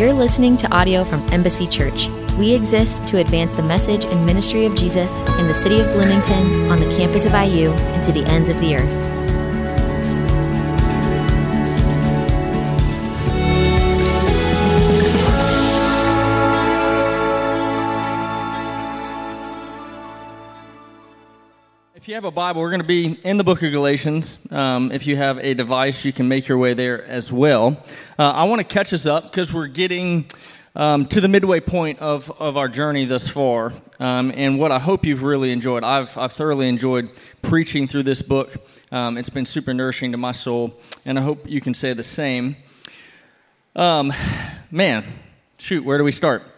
You're listening to audio from Embassy Church. We exist to advance the message and ministry of Jesus in the city of Bloomington, on the campus of IU, and to the ends of the earth. Have a Bible, we're going to be in the book of Galatians. Um, if you have a device, you can make your way there as well. Uh, I want to catch us up because we're getting um, to the midway point of, of our journey thus far. Um, and what I hope you've really enjoyed. I've, I've thoroughly enjoyed preaching through this book. Um, it's been super nourishing to my soul, and I hope you can say the same. Um, man, shoot, where do we start?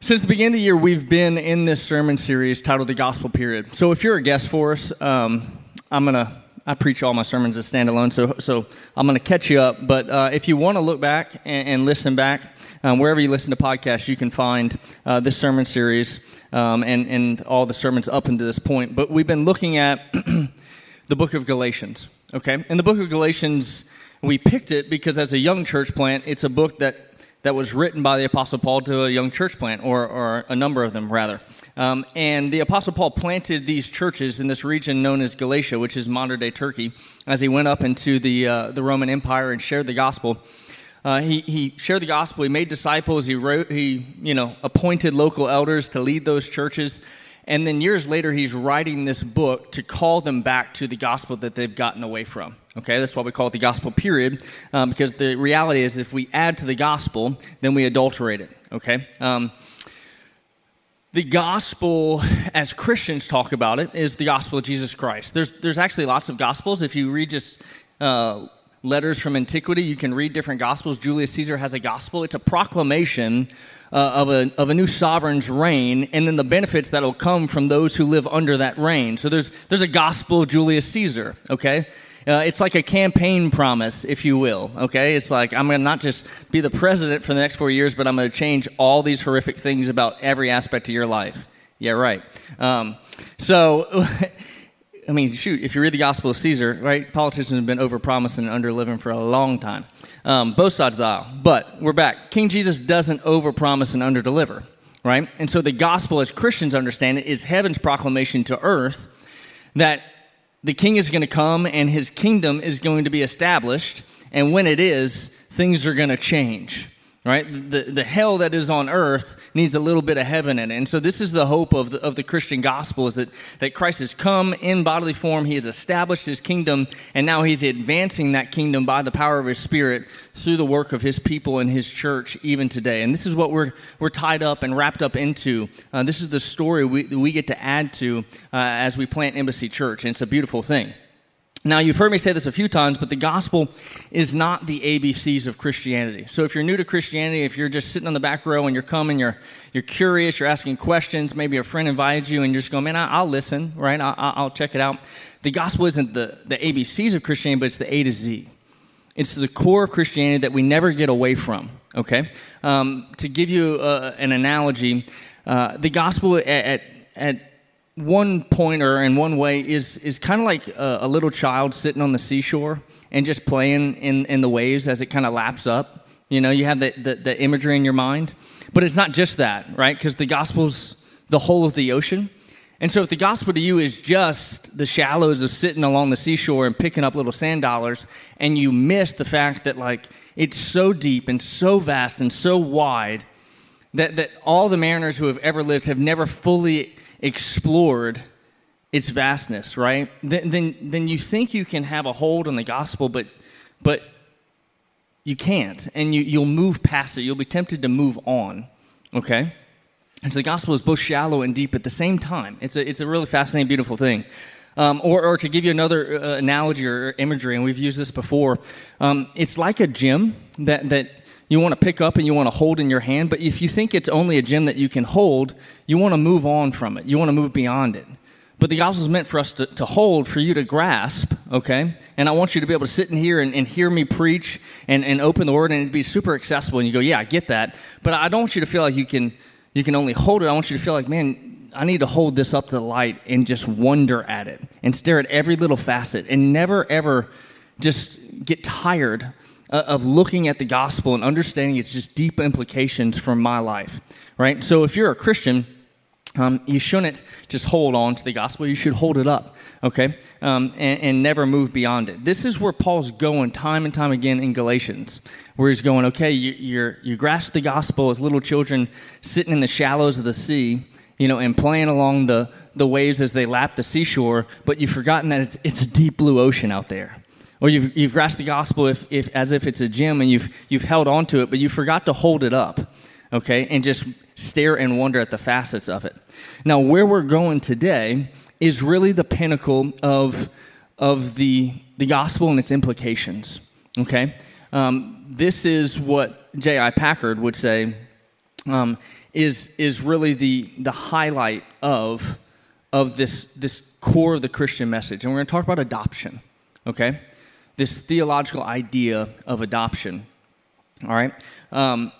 Since the beginning of the year, we've been in this sermon series titled The Gospel Period. So if you're a guest for us, um, I'm going to, I preach all my sermons as standalone, so, so I'm going to catch you up. But uh, if you want to look back and, and listen back, um, wherever you listen to podcasts, you can find uh, this sermon series um, and, and all the sermons up until this point. But we've been looking at the book of Galatians, okay? In the book of Galatians, we picked it because as a young church plant, it's a book that that was written by the Apostle Paul to a young church plant, or, or a number of them, rather. Um, and the Apostle Paul planted these churches in this region known as Galatia, which is modern day Turkey, as he went up into the, uh, the Roman Empire and shared the gospel. Uh, he, he shared the gospel, he made disciples, he, wrote, he you know, appointed local elders to lead those churches. And then years later, he's writing this book to call them back to the gospel that they've gotten away from. Okay, that's why we call it the gospel period, um, because the reality is if we add to the gospel, then we adulterate it. Okay? Um, the gospel, as Christians talk about it, is the gospel of Jesus Christ. There's, there's actually lots of gospels. If you read just uh, letters from antiquity, you can read different gospels. Julius Caesar has a gospel, it's a proclamation uh, of, a, of a new sovereign's reign and then the benefits that will come from those who live under that reign. So there's, there's a gospel of Julius Caesar, okay? Uh, it's like a campaign promise, if you will. Okay, it's like I'm going to not just be the president for the next four years, but I'm going to change all these horrific things about every aspect of your life. Yeah, right. Um, so, I mean, shoot, if you read the Gospel of Caesar, right? Politicians have been overpromising and underliving for a long time, um, both sides of the aisle. But we're back. King Jesus doesn't overpromise and underdeliver, right? And so the gospel, as Christians understand it, is heaven's proclamation to earth that the king is going to come and his kingdom is going to be established. And when it is, things are going to change, right? The, the hell that is on earth needs a little bit of heaven in it. And so this is the hope of the, of the Christian gospel is that, that Christ has come in bodily form. He has established his kingdom and now he's advancing that kingdom by the power of his spirit through the work of his people and his church even today. And this is what we're, we're tied up and wrapped up into. Uh, this is the story we, we get to add to uh, as we plant Embassy Church. And it's a beautiful thing. Now, you've heard me say this a few times, but the gospel is not the ABCs of Christianity. So, if you're new to Christianity, if you're just sitting on the back row and you're coming, you're, you're curious, you're asking questions, maybe a friend invited you and you're just going, man, I, will listen, right? I'll, I'll check it out. The gospel isn't the, the ABCs of Christianity, but it's the A to Z. It's the core of Christianity that we never get away from, okay? Um, to give you uh, an analogy, uh, the gospel at, at, at one pointer in one way is is kind of like a, a, little child sitting on the seashore and just playing in, in the waves as it kind of laps up. You know, you have the, the, the imagery in your mind. But it's not just that, right? Because the gospel's the whole of the ocean. And so if the gospel to you is just the shallows of sitting along the seashore and picking up little sand dollars, and you miss the fact that like it's so deep and so vast and so wide that, that all the mariners who have ever lived have never fully explored its vastness, right? Then, then, then you think you can have a hold on the gospel, but, but you can't. And you, you'll move past it. You'll be tempted to move on, okay? And so the gospel is both shallow and deep at the same time. It's a, it's a really fascinating, beautiful thing. Um, or, or to give you another uh, analogy or imagery, and we've used this before, um, it's like a gym that, that you want to pick up and you want to hold in your hand. But if you think it's only a gem that you can hold, you want to move on from it. You want to move beyond it. But the gospel is meant for us to, to hold, for you to grasp, okay? And I want you to be able to sit in here and, and hear me preach and, and open the word and it'd be super accessible. And you go, yeah, I get that. But I don't want you to feel like you can, you can only hold it. I want you to feel like, man, I need to hold this up to the light and just wonder at it and stare at every little facet and never, ever just get tired uh, of looking at the gospel and understanding its just deep implications for my life, right? So if you're a Christian, um, you shouldn't just hold on to the gospel. You should hold it up, okay, um, and, and, never move beyond it. This is where Paul's going time and time again in Galatians, where he's going, okay, you, you grasp the gospel as little children sitting in the shallows of the sea, you know, and playing along the, the waves as they lap the seashore, but you've forgotten that it's, it's a deep blue ocean out there. Or you've, you've grasped the gospel if, if, as if it's a gem and you've, you've held on to it, but you forgot to hold it up, okay, and just stare and wonder at the facets of it. Now, where we're going today is really the pinnacle of, of the, the gospel and its implications, okay? Um, this is what J.I. Packer would say um, is, is really the, the highlight of, of this, this core of the Christian message. And we're going to talk about adoption, okay? This theological idea of adoption, all right? Um,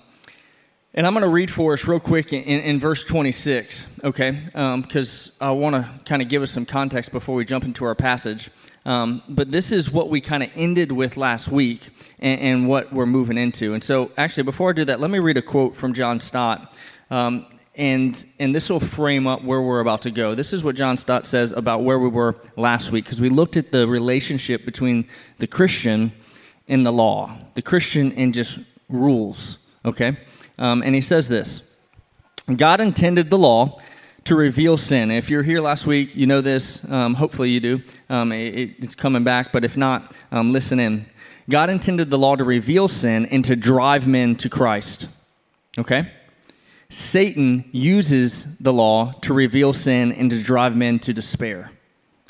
and I'm going to read for us real quick in, in verse 26, okay? Because um, I want to kind of give us some context before we jump into our passage. Um, but this is what we kind of ended with last week and, and, what we're moving into. And so, actually, before I do that, let me read a quote from John Stott. Um, and, and this will frame up where we're about to go. This is what John Stott says about where we were last week, because we looked at the relationship between the Christian and the law, the Christian and just rules, okay? Um, and he says this God intended the law to reveal sin. If you're here last week, you know this. Um, hopefully, you do. Um, it, it's coming back, but if not, um, listen in. God intended the law to reveal sin and to drive men to Christ. Okay? Satan uses the law to reveal sin and to drive men to despair.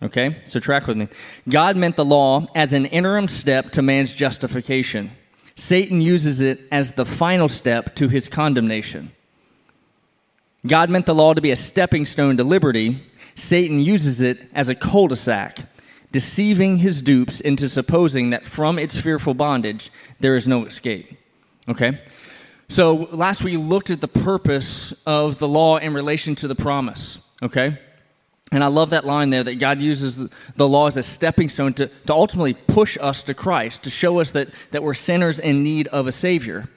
Okay? So, track with me. God meant the law as an interim step to man's justification. Satan uses it as the final step to his condemnation. God meant the law to be a stepping stone to liberty. Satan uses it as a cul de sac, deceiving his dupes into supposing that from its fearful bondage there is no escape. Okay? So last we looked at the purpose of the law in relation to the promise. Okay? And I love that line there that God uses the law as a stepping stone to, to ultimately push us to Christ, to show us that, that we're sinners in need of a Savior.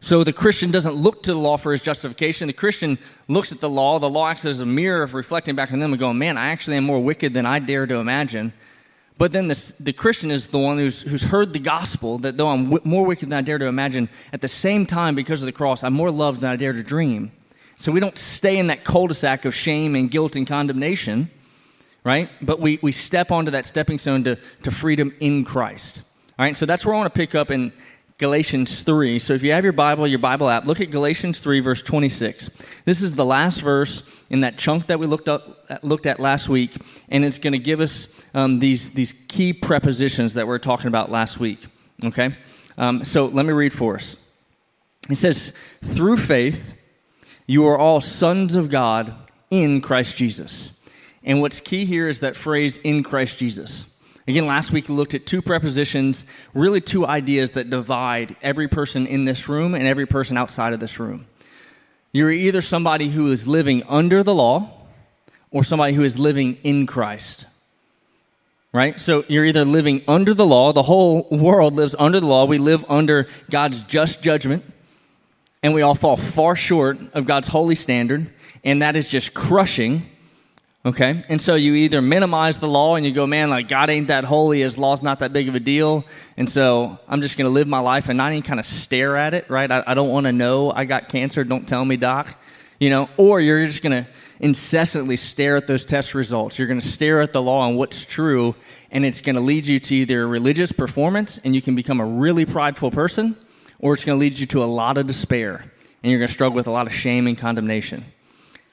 So the Christian doesn't look to the law for his justification. The Christian looks at the law. The law acts as a mirror of reflecting back on them and going, man, I actually am more wicked than I dare to imagine. But then the, the Christian is the one who's, who's heard the gospel that though I'm w- more wicked than I dare to imagine, at the same time, because of the cross, I'm more loved than I dare to dream. So we don't stay in that cul de sac of shame and guilt and condemnation, right? But we, we step onto that stepping stone to, to freedom in Christ. All right, so that's where I want to pick up in Galatians 3. So if you have your Bible, your Bible app, look at Galatians 3, verse 26. This is the last verse in that chunk that we looked, up, looked at last week, and it's going to give us um, these, these key prepositions that we are talking about last week. Okay? Um, so let me read for us. It says, Through faith, you are all sons of God in Christ Jesus. And what's key here is that phrase, in Christ Jesus. Again, last week we looked at two prepositions, really two ideas that divide every person in this room and every person outside of this room. You're either somebody who is living under the law or somebody who is living in Christ. Right? So you're either living under the law, the whole world lives under the law. We live under God's just judgment and we all fall far short of God's holy standard, and that is just crushing. Okay? And so you either minimize the law and you go, man, like God ain't that holy, his law's not that big of a deal. And so I'm just going to live my life and not even kind of stare at it, right? I, I don't want to know I got cancer. Don't tell me, doc. You know, or you're just going to incessantly stare at those test results. You're going to stare at the law and what's true, and it's going to lead you to either religious performance and you can become a really prideful person, or it's going to lead you to a lot of despair and you're going to struggle with a lot of shame and condemnation.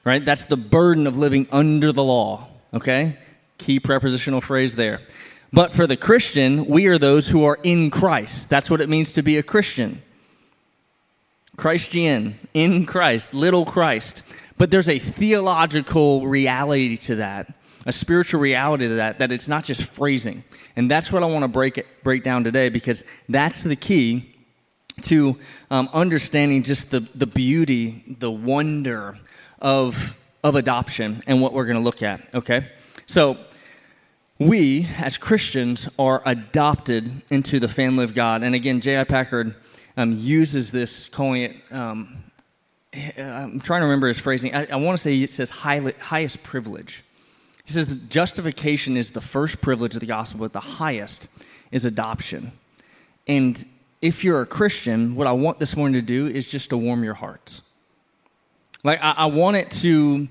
Right? That's the burden of living under the law. Okay? Key prepositional phrase there. But for the Christian, we are those who are in Christ. That's what it means to be a Christian. Christian, in Christ, little Christ. But there's a theological reality to that, a spiritual reality to that, that it's not just phrasing. And that's what I want to break, it, break down today because that's the key to um, understanding just the, the beauty, the wonder of, of adoption and what we're going to look at, okay? So, we as Christians are adopted into the family of God. And again, J.I. Packer um, uses this, calling it, um, I'm trying to remember his phrasing. I, I want to say it says high, highest privilege. He says justification is the first privilege of the gospel, but the highest is adoption. And if you're a Christian, what I want this morning to do is just to warm your hearts. Like, I, I want it to,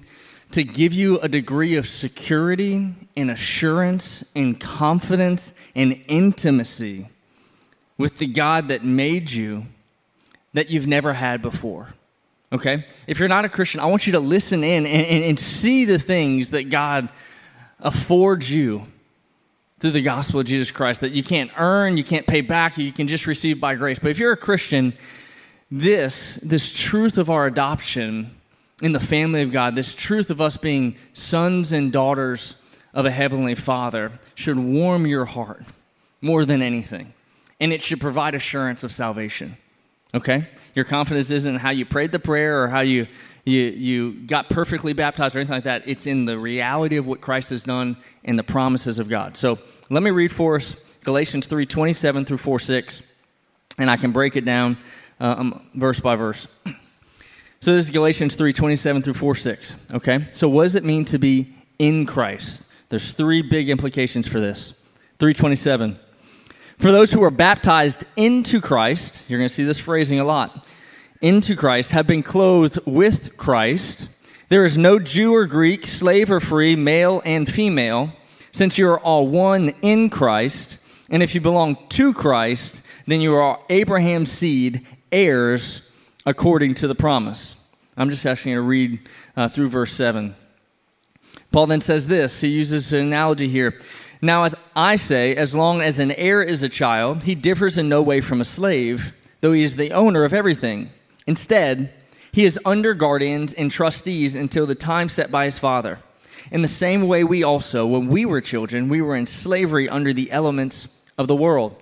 to give you a degree of security and assurance and confidence and intimacy with the God that made you that you've never had before. Okay? If you're not a Christian, I want you to listen in and, and, and see the things that God affords you through the gospel of Jesus Christ that you can't earn, you can't pay back, you can just receive by grace. But if you're a Christian, this, this truth of our adoption in the family of God, this truth of us being sons and daughters of a heavenly Father, should warm your heart more than anything. And it should provide assurance of salvation. Okay? Your confidence isn't how you prayed the prayer or how you you, you got perfectly baptized or anything like that. It's in the reality of what Christ has done and the promises of God. So let me read for us Galatians 3 27 through 4 6, and I can break it down uh, um, verse by verse. So this is Galatians 3 27 through 4 6. Okay? So what does it mean to be in Christ? There's three big implications for this. 327. For those who are baptized into Christ, you're going to see this phrasing a lot into Christ, have been clothed with Christ. There is no Jew or Greek, slave or free, male and female, since you are all one in Christ. And if you belong to Christ, then you are Abraham's seed, heirs according to the promise. I'm just actually going to read uh, through verse 7. Paul then says this. He uses an analogy here. Now, as I say, as long as an heir is a child, he differs in no way from a slave, though he is the owner of everything. Instead, he is under guardians and trustees until the time set by his father. In the same way, we also, when we were children, we were in slavery under the elements of the world.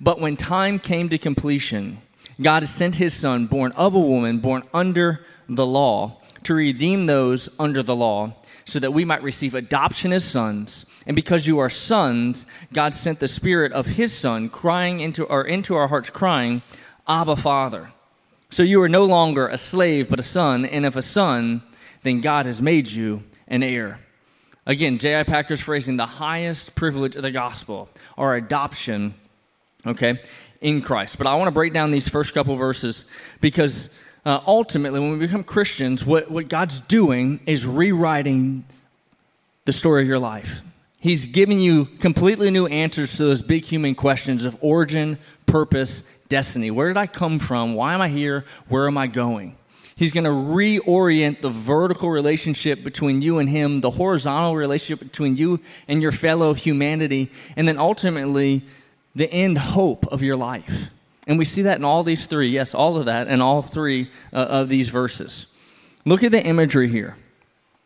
But when time came to completion, God sent his son, born of a woman, born under the law, to redeem those under the law, so that we might receive adoption as sons. And because you are sons, God sent the spirit of his son crying into our into our hearts crying, "Abba, Father." So you are no longer a slave, but a son. And if a son, then God has made you an heir. Again, J.I. Packer's phrasing the highest privilege of the gospel, our adoption, okay, in Christ. But I want to break down these first couple verses because uh, ultimately, when we become Christians, what, what God's doing is rewriting the story of your life. He's giving you completely new answers to those big human questions of origin, purpose, destiny. Where did I come from? Why am I here? Where am I going? He's going to reorient the vertical relationship between you and Him, the horizontal relationship between you and your fellow humanity, and then ultimately the end hope of your life. And we see that in all these three, yes, all of that, in all three uh, of these verses. Look at the imagery here.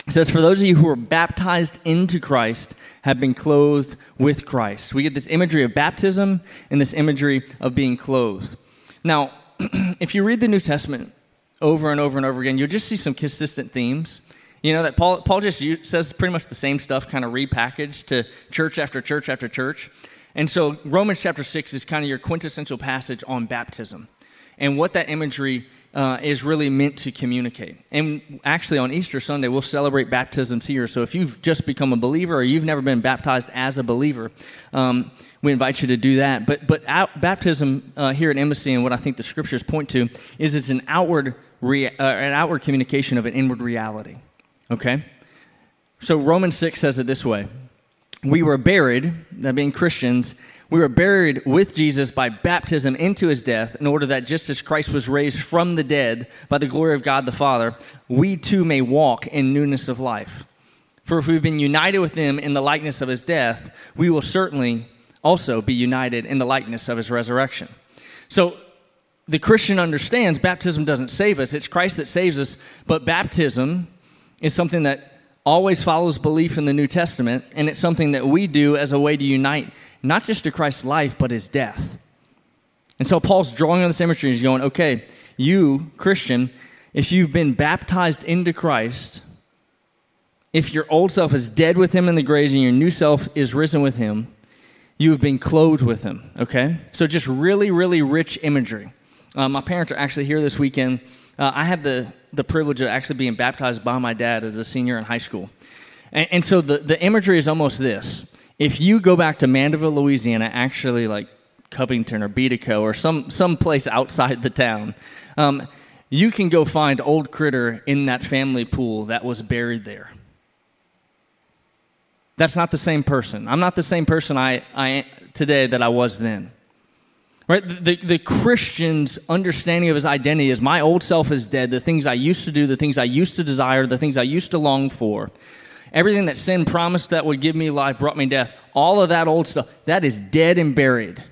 It says, For those of you who are baptized into Christ have been clothed with Christ. We get this imagery of baptism and this imagery of being clothed. Now, if you read the New Testament over and over and over again, you'll just see some consistent themes. You know, that Paul, Paul just says pretty much the same stuff, kind of repackaged to church after church after church. And so Romans chapter 6 is kind of your quintessential passage on baptism and what that imagery uh, is really meant to communicate. And actually, on Easter Sunday, we'll celebrate baptisms here. So if you've just become a believer or you've never been baptized as a believer, um, we invite you to do that. But but out, baptism uh, here at Embassy, and what I think the scriptures point to, is it's an outward rea- uh, an outward communication of an inward reality. Okay. So Romans six says it this way: We were buried, that being Christians, we were buried with Jesus by baptism into his death, in order that just as Christ was raised from the dead by the glory of God the Father, we too may walk in newness of life. For if we've been united with him in the likeness of his death, we will certainly also be united in the likeness of his resurrection. So the Christian understands baptism doesn't save us, it's Christ that saves us, but baptism is something that always follows belief in the New Testament, and it's something that we do as a way to unite not just to Christ's life, but his death. And so Paul's drawing on this imagery. He's going, okay, you, Christian, if you've been baptized into Christ, if your old self is dead with him in the grave and your new self is risen with him, you have been clothed with him. Okay? So just really, really rich imagery. Uh, my parents are actually here this weekend. Uh, I had the, the privilege of actually being baptized by my dad as a senior in high school. And, and so the, the imagery is almost this. If you go back to Mandeville, Louisiana, actually like Covington or Betico or some, some place outside the town, um, you can go find old critter in that family pool that was buried there. That's not the same person. I'm not the same person I, I today that I was then. Right? The, the Christian's understanding of his identity is my old self is dead. The things I used to do, the things I used to desire, the things I used to long for, everything that sin promised that would give me life brought me death. All of that old stuff, that is dead and buried.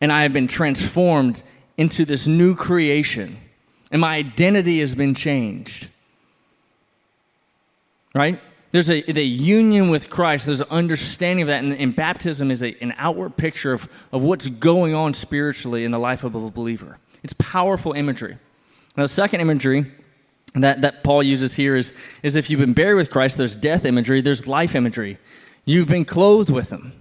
And I have been transformed into this new creation. And my identity has been changed. Right? There's a, a union with Christ. There's an understanding of that. And, and baptism is a, an outward picture of, of what's going on spiritually in the life of a believer. It's powerful imagery. Now, the second imagery that, that Paul uses here is, is if you've been buried with Christ, there's death imagery, there's life imagery. You've been clothed with him.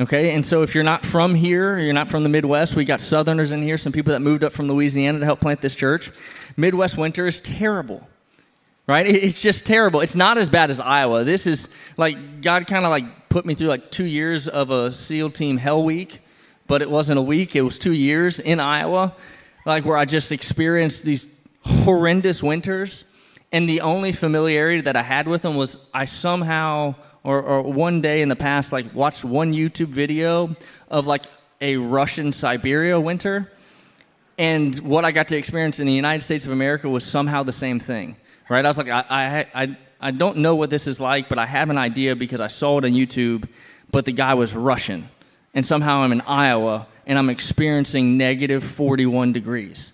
Okay, and so if you're not from here, you're not from the Midwest, we got Southerners in here, some people that moved up from Louisiana to help plant this church. Midwest winter is terrible right? It's just terrible. It's not as bad as Iowa. This is like God kind of like put me through like two years of a SEAL team hell week, but it wasn't a week, it was two years in Iowa, like where I just experienced these horrendous winters. And the only familiarity that I had with them was I somehow, or, or one day in the past, like watched one YouTube video of like a Russian Siberia winter. And what I got to experience in the United States of America was somehow the same thing right? I was like, I, I, I, I don't know what this is like, but I have an idea because I saw it on YouTube, but the guy was Russian. And somehow I'm in Iowa and I'm experiencing negative 41 degrees.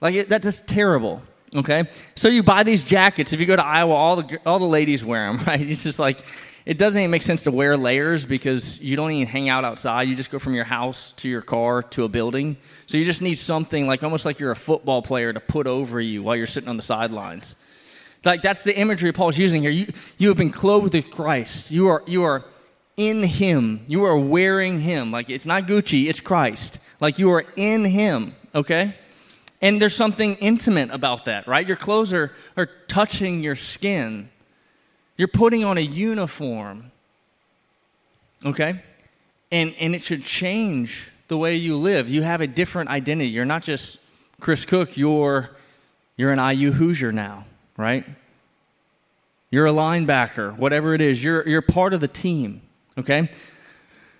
Like, it, that's just terrible, okay? So you buy these jackets. If you go to Iowa, all the, all the ladies wear them, right? It's just like, it doesn't even make sense to wear layers because you don't even hang out outside. You just go from your house to your car to a building. So you just need something like almost like you're a football player to put over you while you're sitting on the sidelines. Like that's the imagery Paul's using here. You, you have been clothed with Christ. You are, you are in Him. You are wearing Him. Like it's not Gucci, it's Christ. Like you are in Him, okay? And there's something intimate about that, right? Your clothes are, are touching your skin. You're putting on a uniform, okay? And, and it should change the way you live. You have a different identity. You're not just Chris Cook, you're, you're an IU Hoosier now right? You're a linebacker, whatever it is, you're, you're part of the team, okay?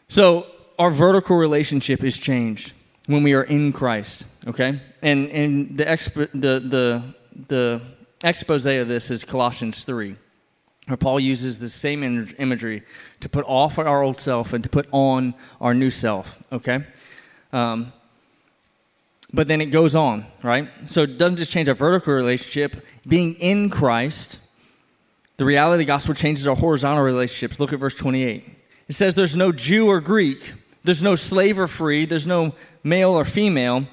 So our vertical relationship is changed when we are in Christ, okay? And, and the, expo, the, the, the expose of this is Colossians 3, where Paul uses the same imagery to put off our old self and to put on our new self, okay? Um, but then it goes on, right? So it doesn't just change our vertical relationship. Being in Christ, the reality of the gospel changes our horizontal relationships. Look at verse 28. It says, There's no Jew or Greek, there's no slave or free, there's no male or female,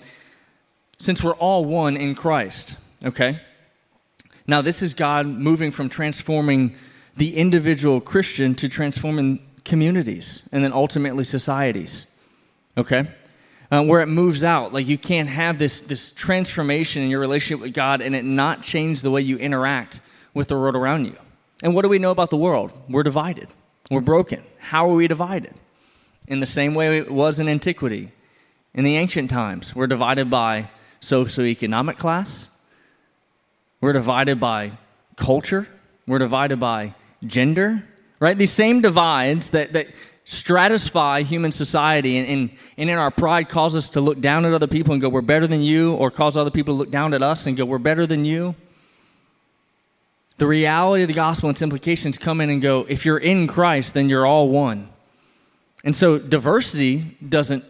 since we're all one in Christ, okay? Now, this is God moving from transforming the individual Christian to transforming communities and then ultimately societies, okay? Uh, where it moves out. Like you can't have this, this transformation in your relationship with God and it not change the way you interact with the world around you. And what do we know about the world? We're divided. We're broken. How are we divided? In the same way it was in antiquity. In the ancient times, we're divided by socioeconomic class. We're divided by culture. We're divided by gender, right? These same divides that, that stratify human society and, and, and in our pride cause us to look down at other people and go, we're better than you, or cause other people to look down at us and go, we're better than you. The reality of the gospel and its implications come in and go, if you're in Christ, then you're all one. And so diversity doesn't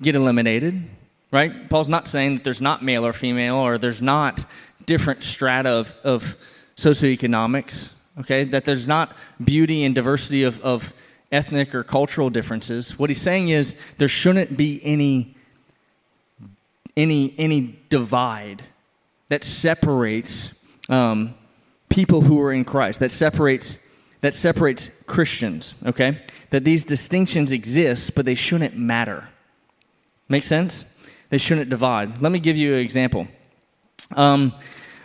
get eliminated, right? Paul's not saying that there's not male or female or there's not different strata of, of socioeconomics, okay? That there's not beauty and diversity of, of ethnic or cultural differences. What he's saying is there shouldn't be any, any, any divide that separates um, people who are in Christ, that separates that separates Christians, okay? That these distinctions exist, but they shouldn't matter. Make sense? They shouldn't divide. Let me give you an example. Um,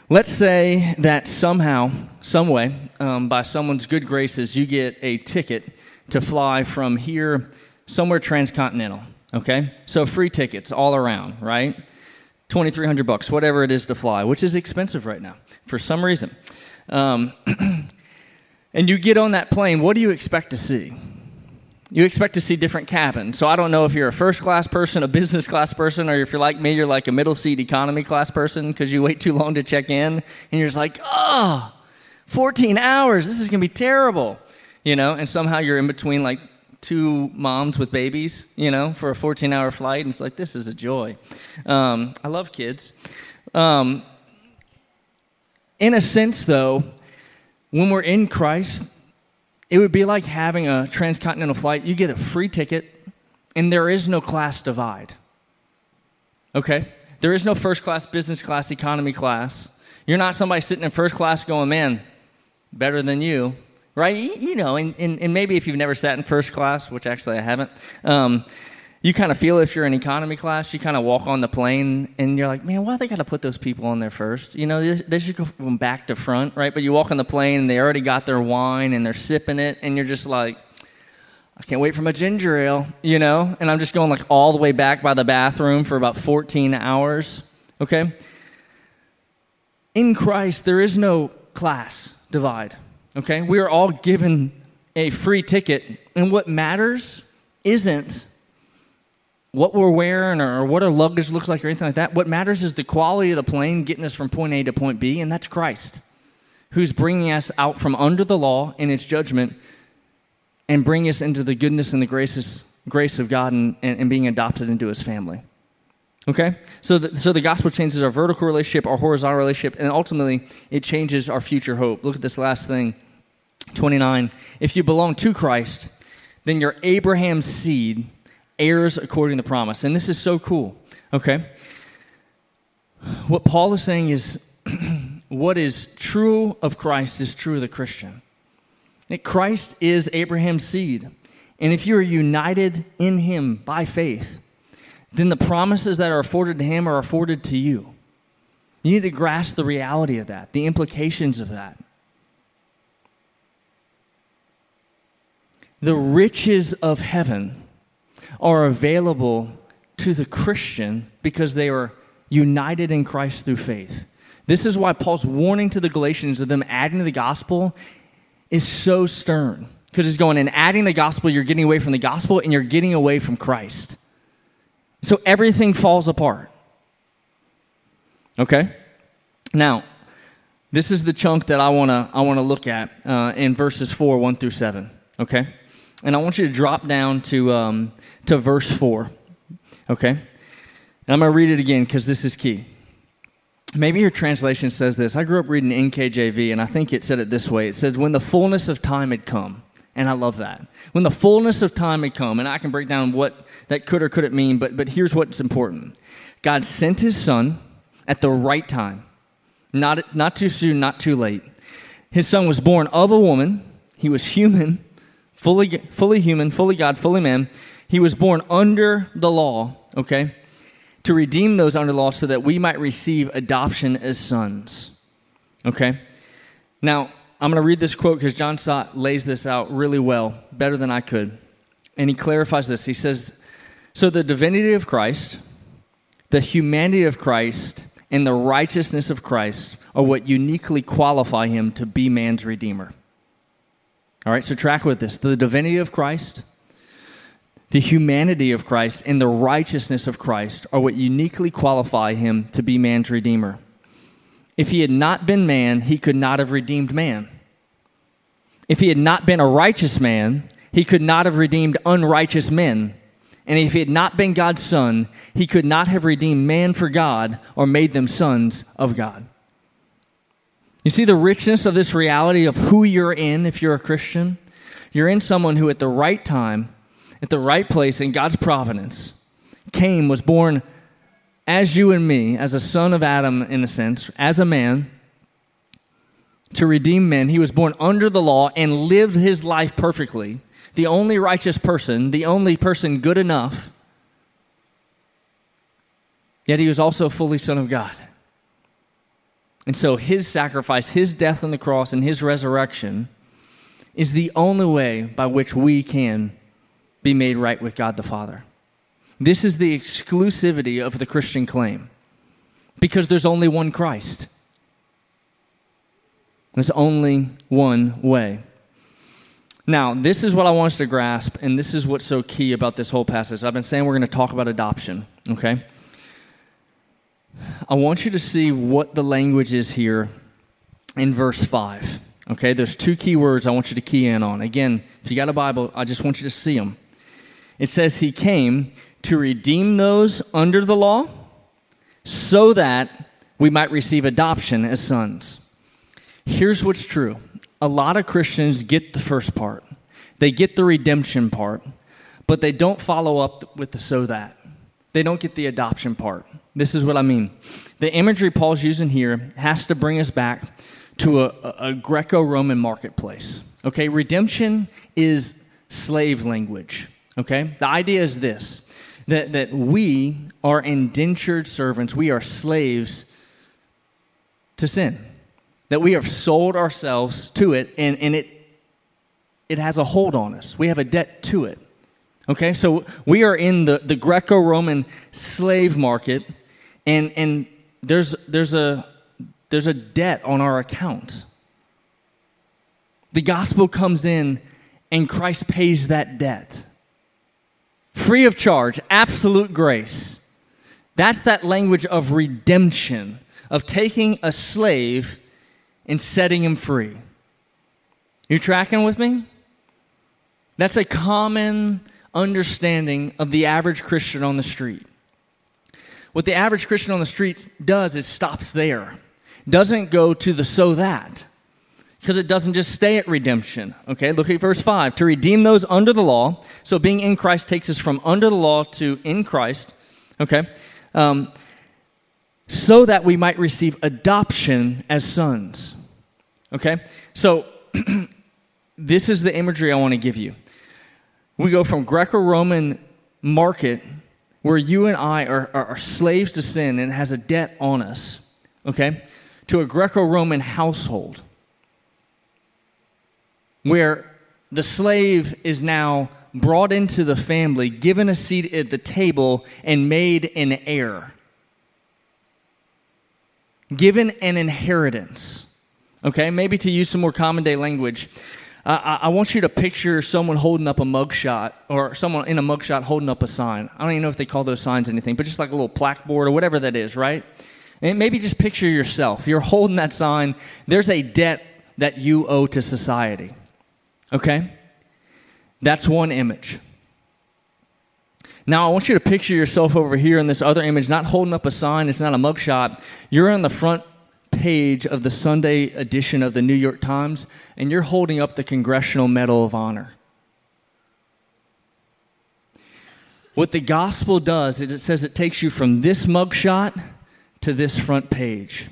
let's say that somehow, some way, um, by someone's good graces, you get a ticket to fly from here somewhere transcontinental, okay? So free tickets all around, right? 2300 bucks, whatever it is to fly, which is expensive right now for some reason. Um, and you get on that plane, what do you expect to see? You expect to see different cabins. So I don't know if you're a first class person, a business class person, or if you're like me, you're like a middle seat economy class person because you wait too long to check in and you're just like, oh, 14 hours, this is going to be terrible. You know, and somehow you're in between like two moms with babies, you know, for a 14 hour flight. And it's like, this is a joy. Um, I love kids. Um, in a sense, though, when we're in Christ, it would be like having a transcontinental flight. You get a free ticket, and there is no class divide. Okay? There is no first class, business class, economy class. You're not somebody sitting in first class going, man, better than you, right? You know, and, and, and maybe if you've never sat in first class, which actually I haven't, um, you kind of feel if you're in economy class, you kind of walk on the plane and you're like, man, why they got to put those people on there first? You know, they, they should go from back to front, right? But you walk on the plane and they already got their wine and they're sipping it, and you're just like, I can't wait for my ginger ale, you know? And I'm just going like all the way back by the bathroom for about 14 hours, okay? In Christ, there is no class divide, okay? We are all given a free ticket, and what matters isn't what we're wearing or what our luggage looks like or anything like that. What matters is the quality of the plane getting us from point A to point B, and that's Christ, who's bringing us out from under the law and its judgment and bringing us into the goodness and the graces, grace of God and, and, and being adopted into his family. Okay? So the, so the gospel changes our vertical relationship, our horizontal relationship, and ultimately it changes our future hope. Look at this last thing 29. If you belong to Christ, then you're Abraham's seed heirs according to promise. And this is so cool, okay? What Paul is saying is what is true of Christ is true of the Christian. That Christ is Abraham's seed. And if you are united in him by faith, then the promises that are afforded to him are afforded to you. You need to grasp the reality of that, the implications of that. The riches of heaven are available to the Christian because they are united in Christ through faith. This is why Paul's warning to the Galatians of them adding to the gospel is so stern. Because he's going, and adding the gospel, you're getting away from the gospel and you're getting away from Christ. So everything falls apart. Okay? Now, this is the chunk that I want to I wanna look at uh, in verses 4, 1 through 7. Okay? And I want you to drop down to, um, to verse 4. Okay? And I'm going to read it again because this is key. Maybe your translation says this. I grew up reading NKJV, and I think it said it this way it says, When the fullness of time had come. And I love that. When the fullness of time had come, and I can break down what that could or couldn't mean, but, but here's what's important God sent his son at the right time, not, not too soon, not too late. His son was born of a woman, he was human, fully, fully human, fully God, fully man. He was born under the law, okay, to redeem those under law so that we might receive adoption as sons, okay? Now, I'm going to read this quote because John Stott lays this out really well, better than I could. And he clarifies this. He says, So the divinity of Christ, the humanity of Christ, and the righteousness of Christ are what uniquely qualify him to be man's redeemer. All right, so track with this. The divinity of Christ, the humanity of Christ, and the righteousness of Christ are what uniquely qualify him to be man's redeemer. If he had not been man, he could not have redeemed man. If he had not been a righteous man, he could not have redeemed unrighteous men. And if he had not been God's son, he could not have redeemed man for God or made them sons of God. You see the richness of this reality of who you're in if you're a Christian? You're in someone who, at the right time, at the right place in God's providence, came, was born as you and me, as a son of Adam, in a sense, as a man, to redeem men. He was born under the law and lived his life perfectly. The only righteous person, the only person good enough. Yet he was also fully Son of God. And so his sacrifice, his death on the cross, and his resurrection is the only way by which we can be made right with God the Father. This is the exclusivity of the Christian claim because there's only one Christ. There's only one way. Now, this is what I want us to grasp, and this is what's so key about this whole passage. I've been saying we're going to talk about adoption, okay? I want you to see what the language is here in verse 5. Okay, there's two key words I want you to key in on. Again, if you got a Bible, I just want you to see them. It says, He came to redeem those under the law so that we might receive adoption as sons. Here's what's true a lot of Christians get the first part, they get the redemption part, but they don't follow up with the so that. They don't get the adoption part. This is what I mean. The imagery Paul's using here has to bring us back to a, a Greco Roman marketplace. Okay, redemption is slave language. Okay, the idea is this that, that we are indentured servants, we are slaves to sin, that we have sold ourselves to it, and, and it, it has a hold on us. We have a debt to it. Okay, so we are in the, the Greco Roman slave market, and, and there's, there's, a, there's a debt on our account. The gospel comes in, and Christ pays that debt free of charge, absolute grace. That's that language of redemption, of taking a slave and setting him free. You tracking with me? That's a common understanding of the average Christian on the street. What the average Christian on the street does is stops there, doesn't go to the so that because it doesn't just stay at redemption. Okay, look at verse 5. To redeem those under the law. So being in Christ takes us from under the law to in Christ. Okay, um, so that we might receive adoption as sons. Okay, so this is the imagery I want to give you. We go from Greco Roman market where you and I are, are, are slaves to sin and has a debt on us, okay, to a Greco Roman household where the slave is now brought into the family, given a seat at the table, and made an heir. Given an inheritance. Okay, maybe to use some more common day language, uh, I, I, want you to picture someone holding up a mugshot or someone in a mugshot holding up a sign. I don't even know if they call those signs anything, but just like a little plaque board or whatever that is, right? And maybe just picture yourself. You're holding that sign. There's a debt that you owe to society. Okay? That's one image. Now, I want you to picture yourself over here in this other image, not holding up a sign, it's not a mugshot. You're on the front page of the Sunday edition of the New York Times, and you're holding up the Congressional Medal of Honor. What the gospel does is it says it takes you from this mugshot to this front page.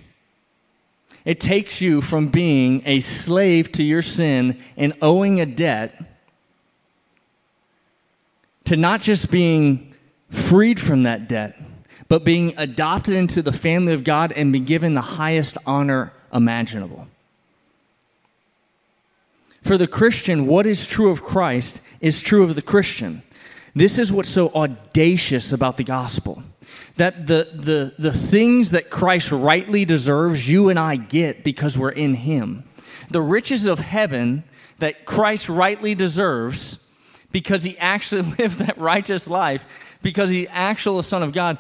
It takes you from being a slave to your sin and owing a debt to not just being freed from that debt, but being adopted into the family of God and be given the highest honor imaginable. For the Christian, what is true of Christ is true of the Christian. This is what's so audacious about the gospel that the, the, the things that Christ rightly deserves, you and I get because we're in Him. The riches of heaven that Christ rightly deserves because He actually lived that righteous life, because He actually a Son of God.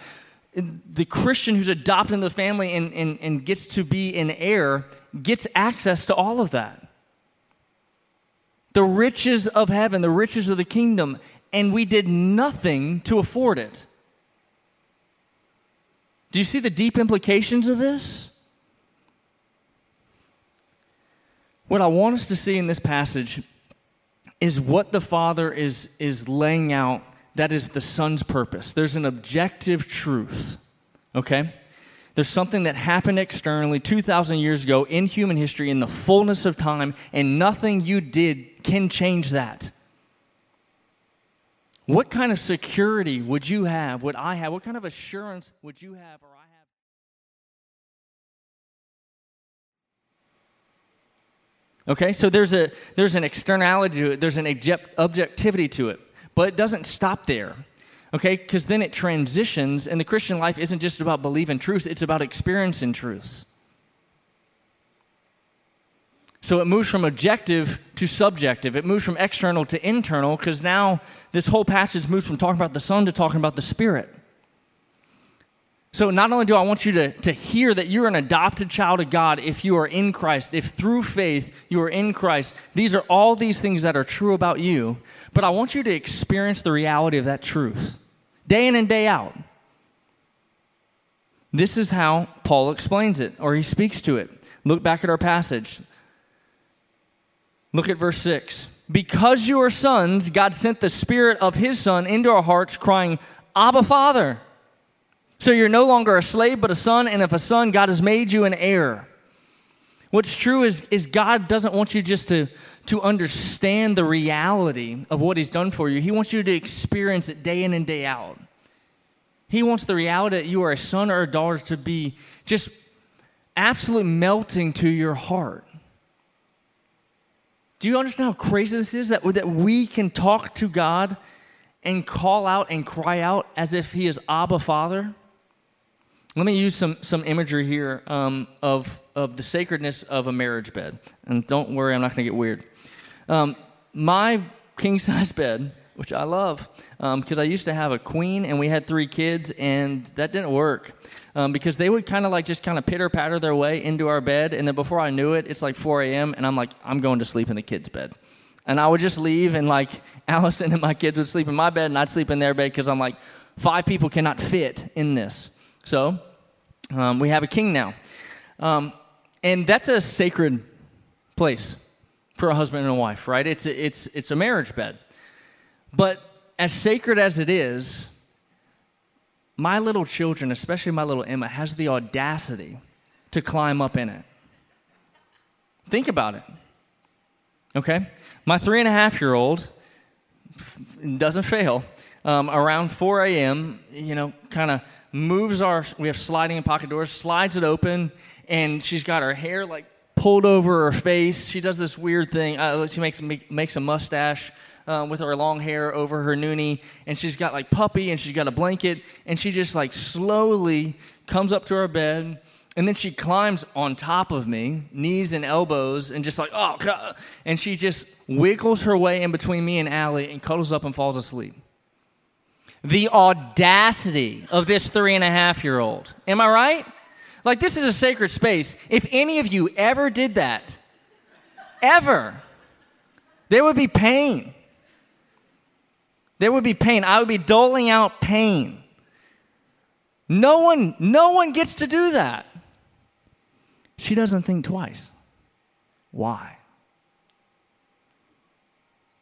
The Christian who's adopted in the family and, and, and gets to be an heir gets access to all of that. The riches of heaven, the riches of the kingdom, and we did nothing to afford it. Do you see the deep implications of this? What I want us to see in this passage is what the Father is, is laying out that is the Son's purpose. There's an objective truth, okay? There's something that happened externally 2,000 years ago in human history in the fullness of time, and nothing you did can change that. What kind of security would you have? Would I have? What kind of assurance would you have or I have? Okay, so there's, a, there's an externality to it, there's an objectivity to it, but it doesn't stop there okay? Because then it transitions, and the Christian life isn't just about believing truths, it's about experiencing truths. So it moves from objective to subjective. It moves from external to internal because now this whole passage moves from talking about the Son to talking about the Spirit. So not only do I want you to, to hear that you're an adopted child of God if you are in Christ, if through faith you are in Christ, these are all these things that are true about you, but I want you to experience the reality of that truth day in and day out. This is how Paul explains it, or he speaks to it. Look back at our passage. Look at verse 6. Because you are sons, God sent the Spirit of His Son into our hearts, crying, Abba, Father. So you're no longer a slave, but a son, and if a son, God has made you an heir. What's true is, is God doesn't want you just to, to understand the reality of what He's done for you, He wants you to experience it day in and day out. He wants the reality that you are a son or a daughter to be just absolutely melting to your heart. Do you understand how crazy this is? That, that we can talk to God and call out and cry out as if He is Abba Father? Let me use some, some imagery here um, of, of the sacredness of a marriage bed. And don't worry, I'm not going to get weird. Um, my king size bed, which I love, because um, I used to have a queen and we had three kids, and that didn't work. Um, because they would kind of like just kind of pitter patter their way into our bed, and then before I knew it, it's like 4 a.m., and I'm like, I'm going to sleep in the kids' bed. And I would just leave, and like Allison and my kids would sleep in my bed, and I'd sleep in their bed because I'm like, five people cannot fit in this. So um, we have a king now. Um, and that's a sacred place for a husband and a wife, right? It's a, it's, it's a marriage bed. But as sacred as it is, my little children, especially my little Emma, has the audacity to climb up in it. Think about it. Okay? My three and a half year old doesn't fail. Um, around 4 a.m., you know, kind of moves our, we have sliding and pocket doors, slides it open, and she's got her hair like pulled over her face. She does this weird thing. Uh, she makes, make, makes a mustache uh, with her long hair over her noonie, and she's got like puppy, and she's got a blanket, and she just like slowly comes up to our bed, and then she climbs on top of me, knees and elbows, and just like, oh, God. and she just wiggles her way in between me and Allie and cuddles up and falls asleep. The audacity of this three and a half year old. Am I right? Like, this is a sacred space. If any of you ever did that, ever, there would be pain. There would be pain. I would be doling out pain. No one, no one gets to do that. She doesn't think twice. Why?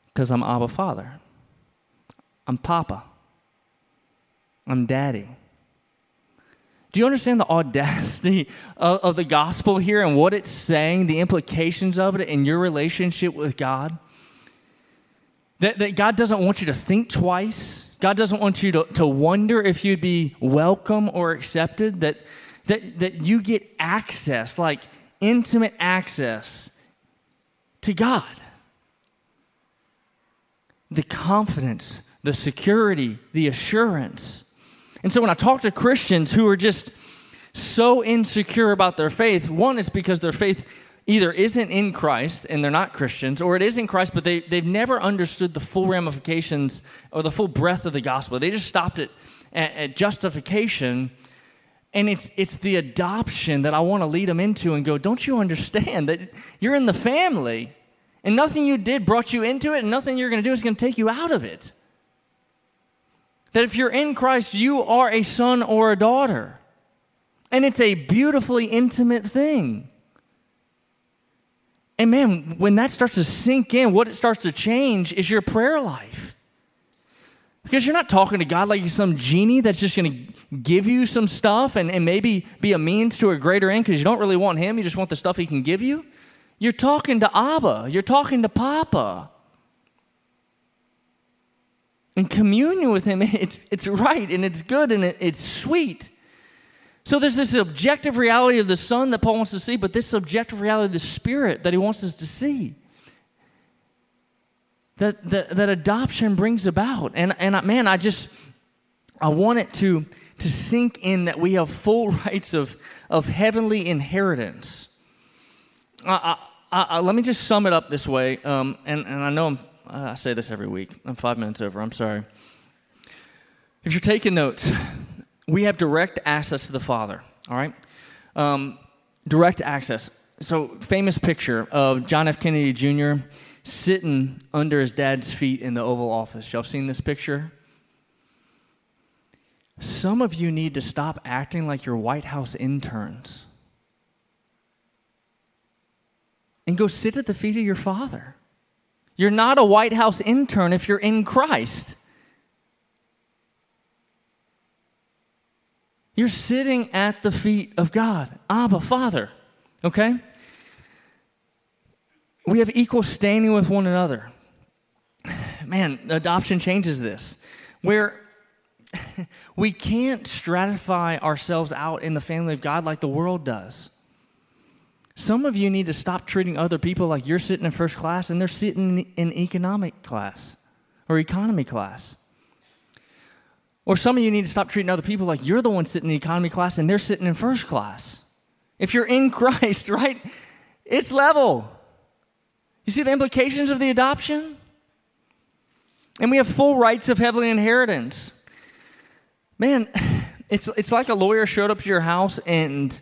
Because I'm Abba Father. I'm Papa. I'm Daddy. Do you understand the audacity of, of, the gospel here and what it's saying, the implications of it in your relationship with God? That, that God doesn't want you to think twice. God doesn't want you to, to wonder if you'd be welcome or accepted. That, that, that you get access, like intimate access to God. The confidence, the security, the assurance. And so when I talk to Christians who are just so insecure about their faith, one is because their faith either isn't in Christ and they're not Christians, or it is in Christ, but they, they've never understood the full ramifications or the full breadth of the gospel. They just stopped it at, at justification. And it's, it's the adoption that I want to lead them into and go, don't you understand that you're in the family and nothing you did brought you into it and nothing you're going to do is going to take you out of it? That if you're in Christ, you are a son or a daughter. And it's a beautifully intimate thing. And man, when that starts to sink in, what it starts to change is your prayer life. Because you're not talking to God like he's some genie that's just going to give you some stuff and, and maybe be a means to a greater end because you don't really want him. You just want the stuff he can give you. You're talking to Abba. You're talking to Papa. And communion with him, it's, it's right and it's good and it, it's sweet. So there's this objective reality of the Son that Paul wants to see, but this subjective reality of the Spirit that he wants us to see that, that, that adoption brings about. And, and man, I just, I want it to, to sink in that we have full rights of, of heavenly inheritance. I, I, I, let me just sum it up this way. Um, and, and I know I'm, I say this every week. I'm five minutes over. I'm sorry. If you're taking notes, we have direct access to the Father, all right? Um, direct access. So, famous picture of John F. Kennedy Jr sitting under his dad's feet in the Oval Office. Y'all seen this picture? Some of you need to stop acting like you're White House interns and go sit at the feet of your father. You're not a White House intern if you're in Christ. You're sitting at the feet of God, Abba, Father. Okay? We have equal standing with one another. Man, adoption changes this. Where we can't stratify ourselves out in the family of God like the world does. Some of you need to stop treating other people like you're sitting in first class and they're sitting in economic class or economy class. Or some of you need to stop treating other people like you're the one sitting in economy class and they're sitting in first class. If you're in Christ, right, it's level. You see the implications of the adoption? And we have full rights of heavenly inheritance. Man, it's, it's like a lawyer showed up to your house and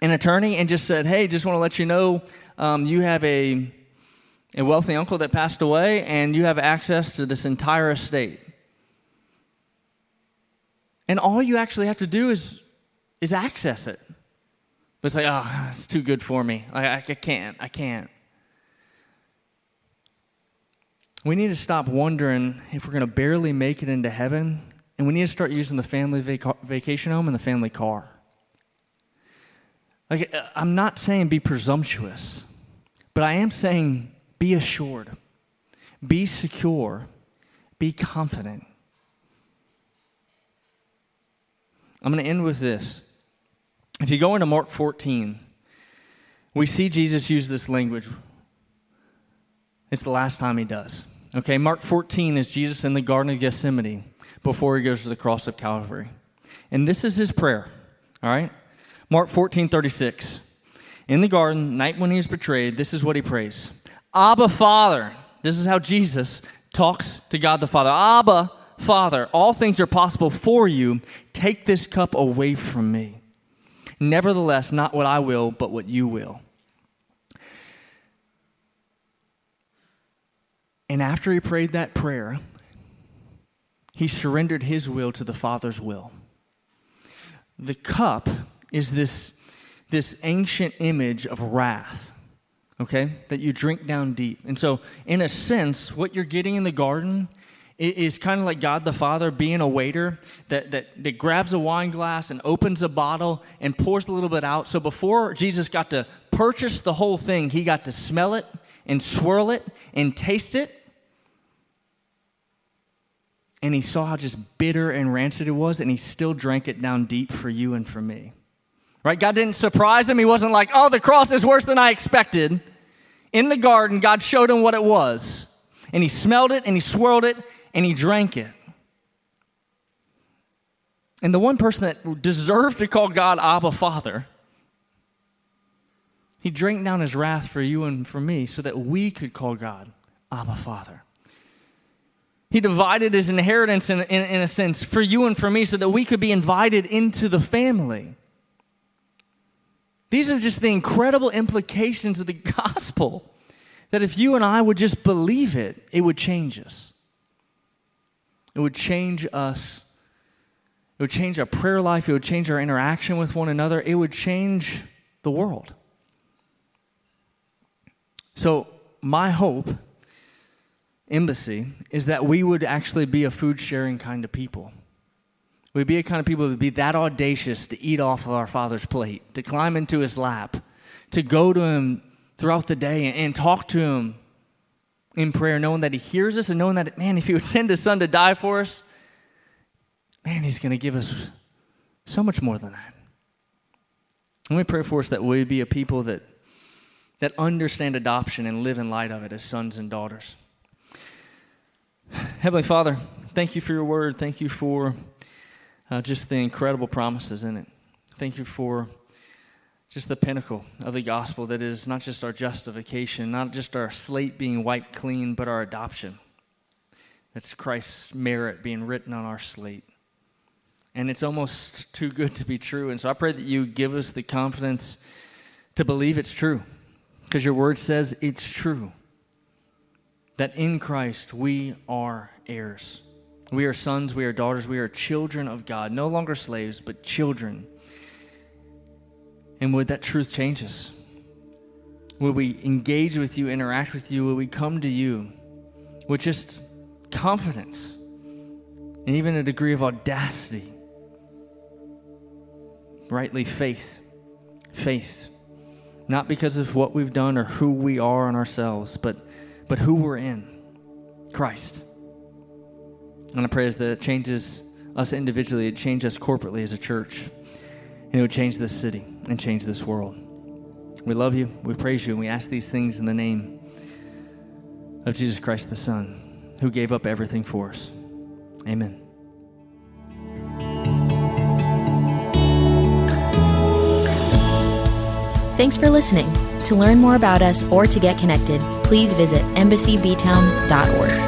an attorney and just said, Hey, just want to let you know um, you have a, a wealthy uncle that passed away and you have access to this entire estate. And all you actually have to do is, is access it. But it's like, oh, it's too good for me. I, I can't. I can't. We need to stop wondering if we're going to barely make it into heaven, and we need to start using the family vac- vacation home and the family car. Like, uh, I'm not saying be presumptuous, but I am saying be assured, be secure, be confident. I'm going to end with this. If you go into Mark 14, we see Jesus use this language it's the last time he does. Okay, Mark 14 is Jesus in the Garden of Gethsemane before he goes to the cross of Calvary. And this is his prayer. All right? Mark 14, 36. In the garden, night when he betrayed, this is what he prays Abba, Father. This is how Jesus talks to God the Father. Abba, Father, all things are possible for you. Take this cup away from me. Nevertheless, not what I will, but what you will. And after he prayed that prayer, he surrendered his will to the Father's will. The cup is this, this ancient image of wrath, okay, that you drink down deep. And so, in a sense, what you're getting in the garden is kind of like God the Father being a waiter that, that, that grabs a wine glass and opens a bottle and pours a little bit out. So before Jesus got to purchase the whole thing, he got to smell it and swirl it and taste it and he saw how just bitter and rancid it was, and he still drank it down deep for you and for me. Right? God didn't surprise him. He wasn't like, oh, the cross is worse than I expected. In the garden, God showed him what it was. And he smelled it, and he swirled it, and he drank it. And the one person that deserved to call God Abba Father, he drank down his wrath for you and for me so that we could call God Abba Father. He divided his inheritance in, in, in, a sense for you and for me so that we could be invited into the family. These are just the incredible implications of the gospel. That if you and I would just believe it, it would change us. It would change us. It would change our prayer life. It would change our interaction with one another. It would change the world. So, my hope embassy is that we would actually be a food sharing kind of people. We'd be a kind of people that would be that audacious to eat off of our Father's plate, to climb into his lap, to go to him throughout the day and talk to him in prayer, knowing that he hears us and knowing that, man, if he would send his son to die for us, man, he's going to give us so much more than that. And we pray for us that we be a people that, that understand adoption and live in light of it as sons and daughters. Heavenly Father, thank you for your word. Thank you for uh, just the incredible promises in it. Thank you for just the pinnacle of the gospel that is not just our justification, not just our slate being wiped clean, but our adoption. That's Christ's merit being written on our slate. And it's almost too good to be true. And so I pray that you give us the confidence to believe it's true, because your word says it's true that in Christ we are heirs. We are sons, we are daughters, we are children of God, no longer slaves, but children. And would that truth change us? Will we engage with you, interact with you? Will we come to you with just confidence and even a degree of audacity? Rightly, faith. Faith. Not because of what we've done or who we are in ourselves, but but who we're in Christ. And I pray that changes us individually, it changes us corporately as a church. And it would change this city and change this world. We love you, we praise you, and we ask these things in the name of Jesus Christ the Son, who gave up everything for us. Amen. Thanks for listening. To learn more about us or to get connected, please visit embassyBtown.org.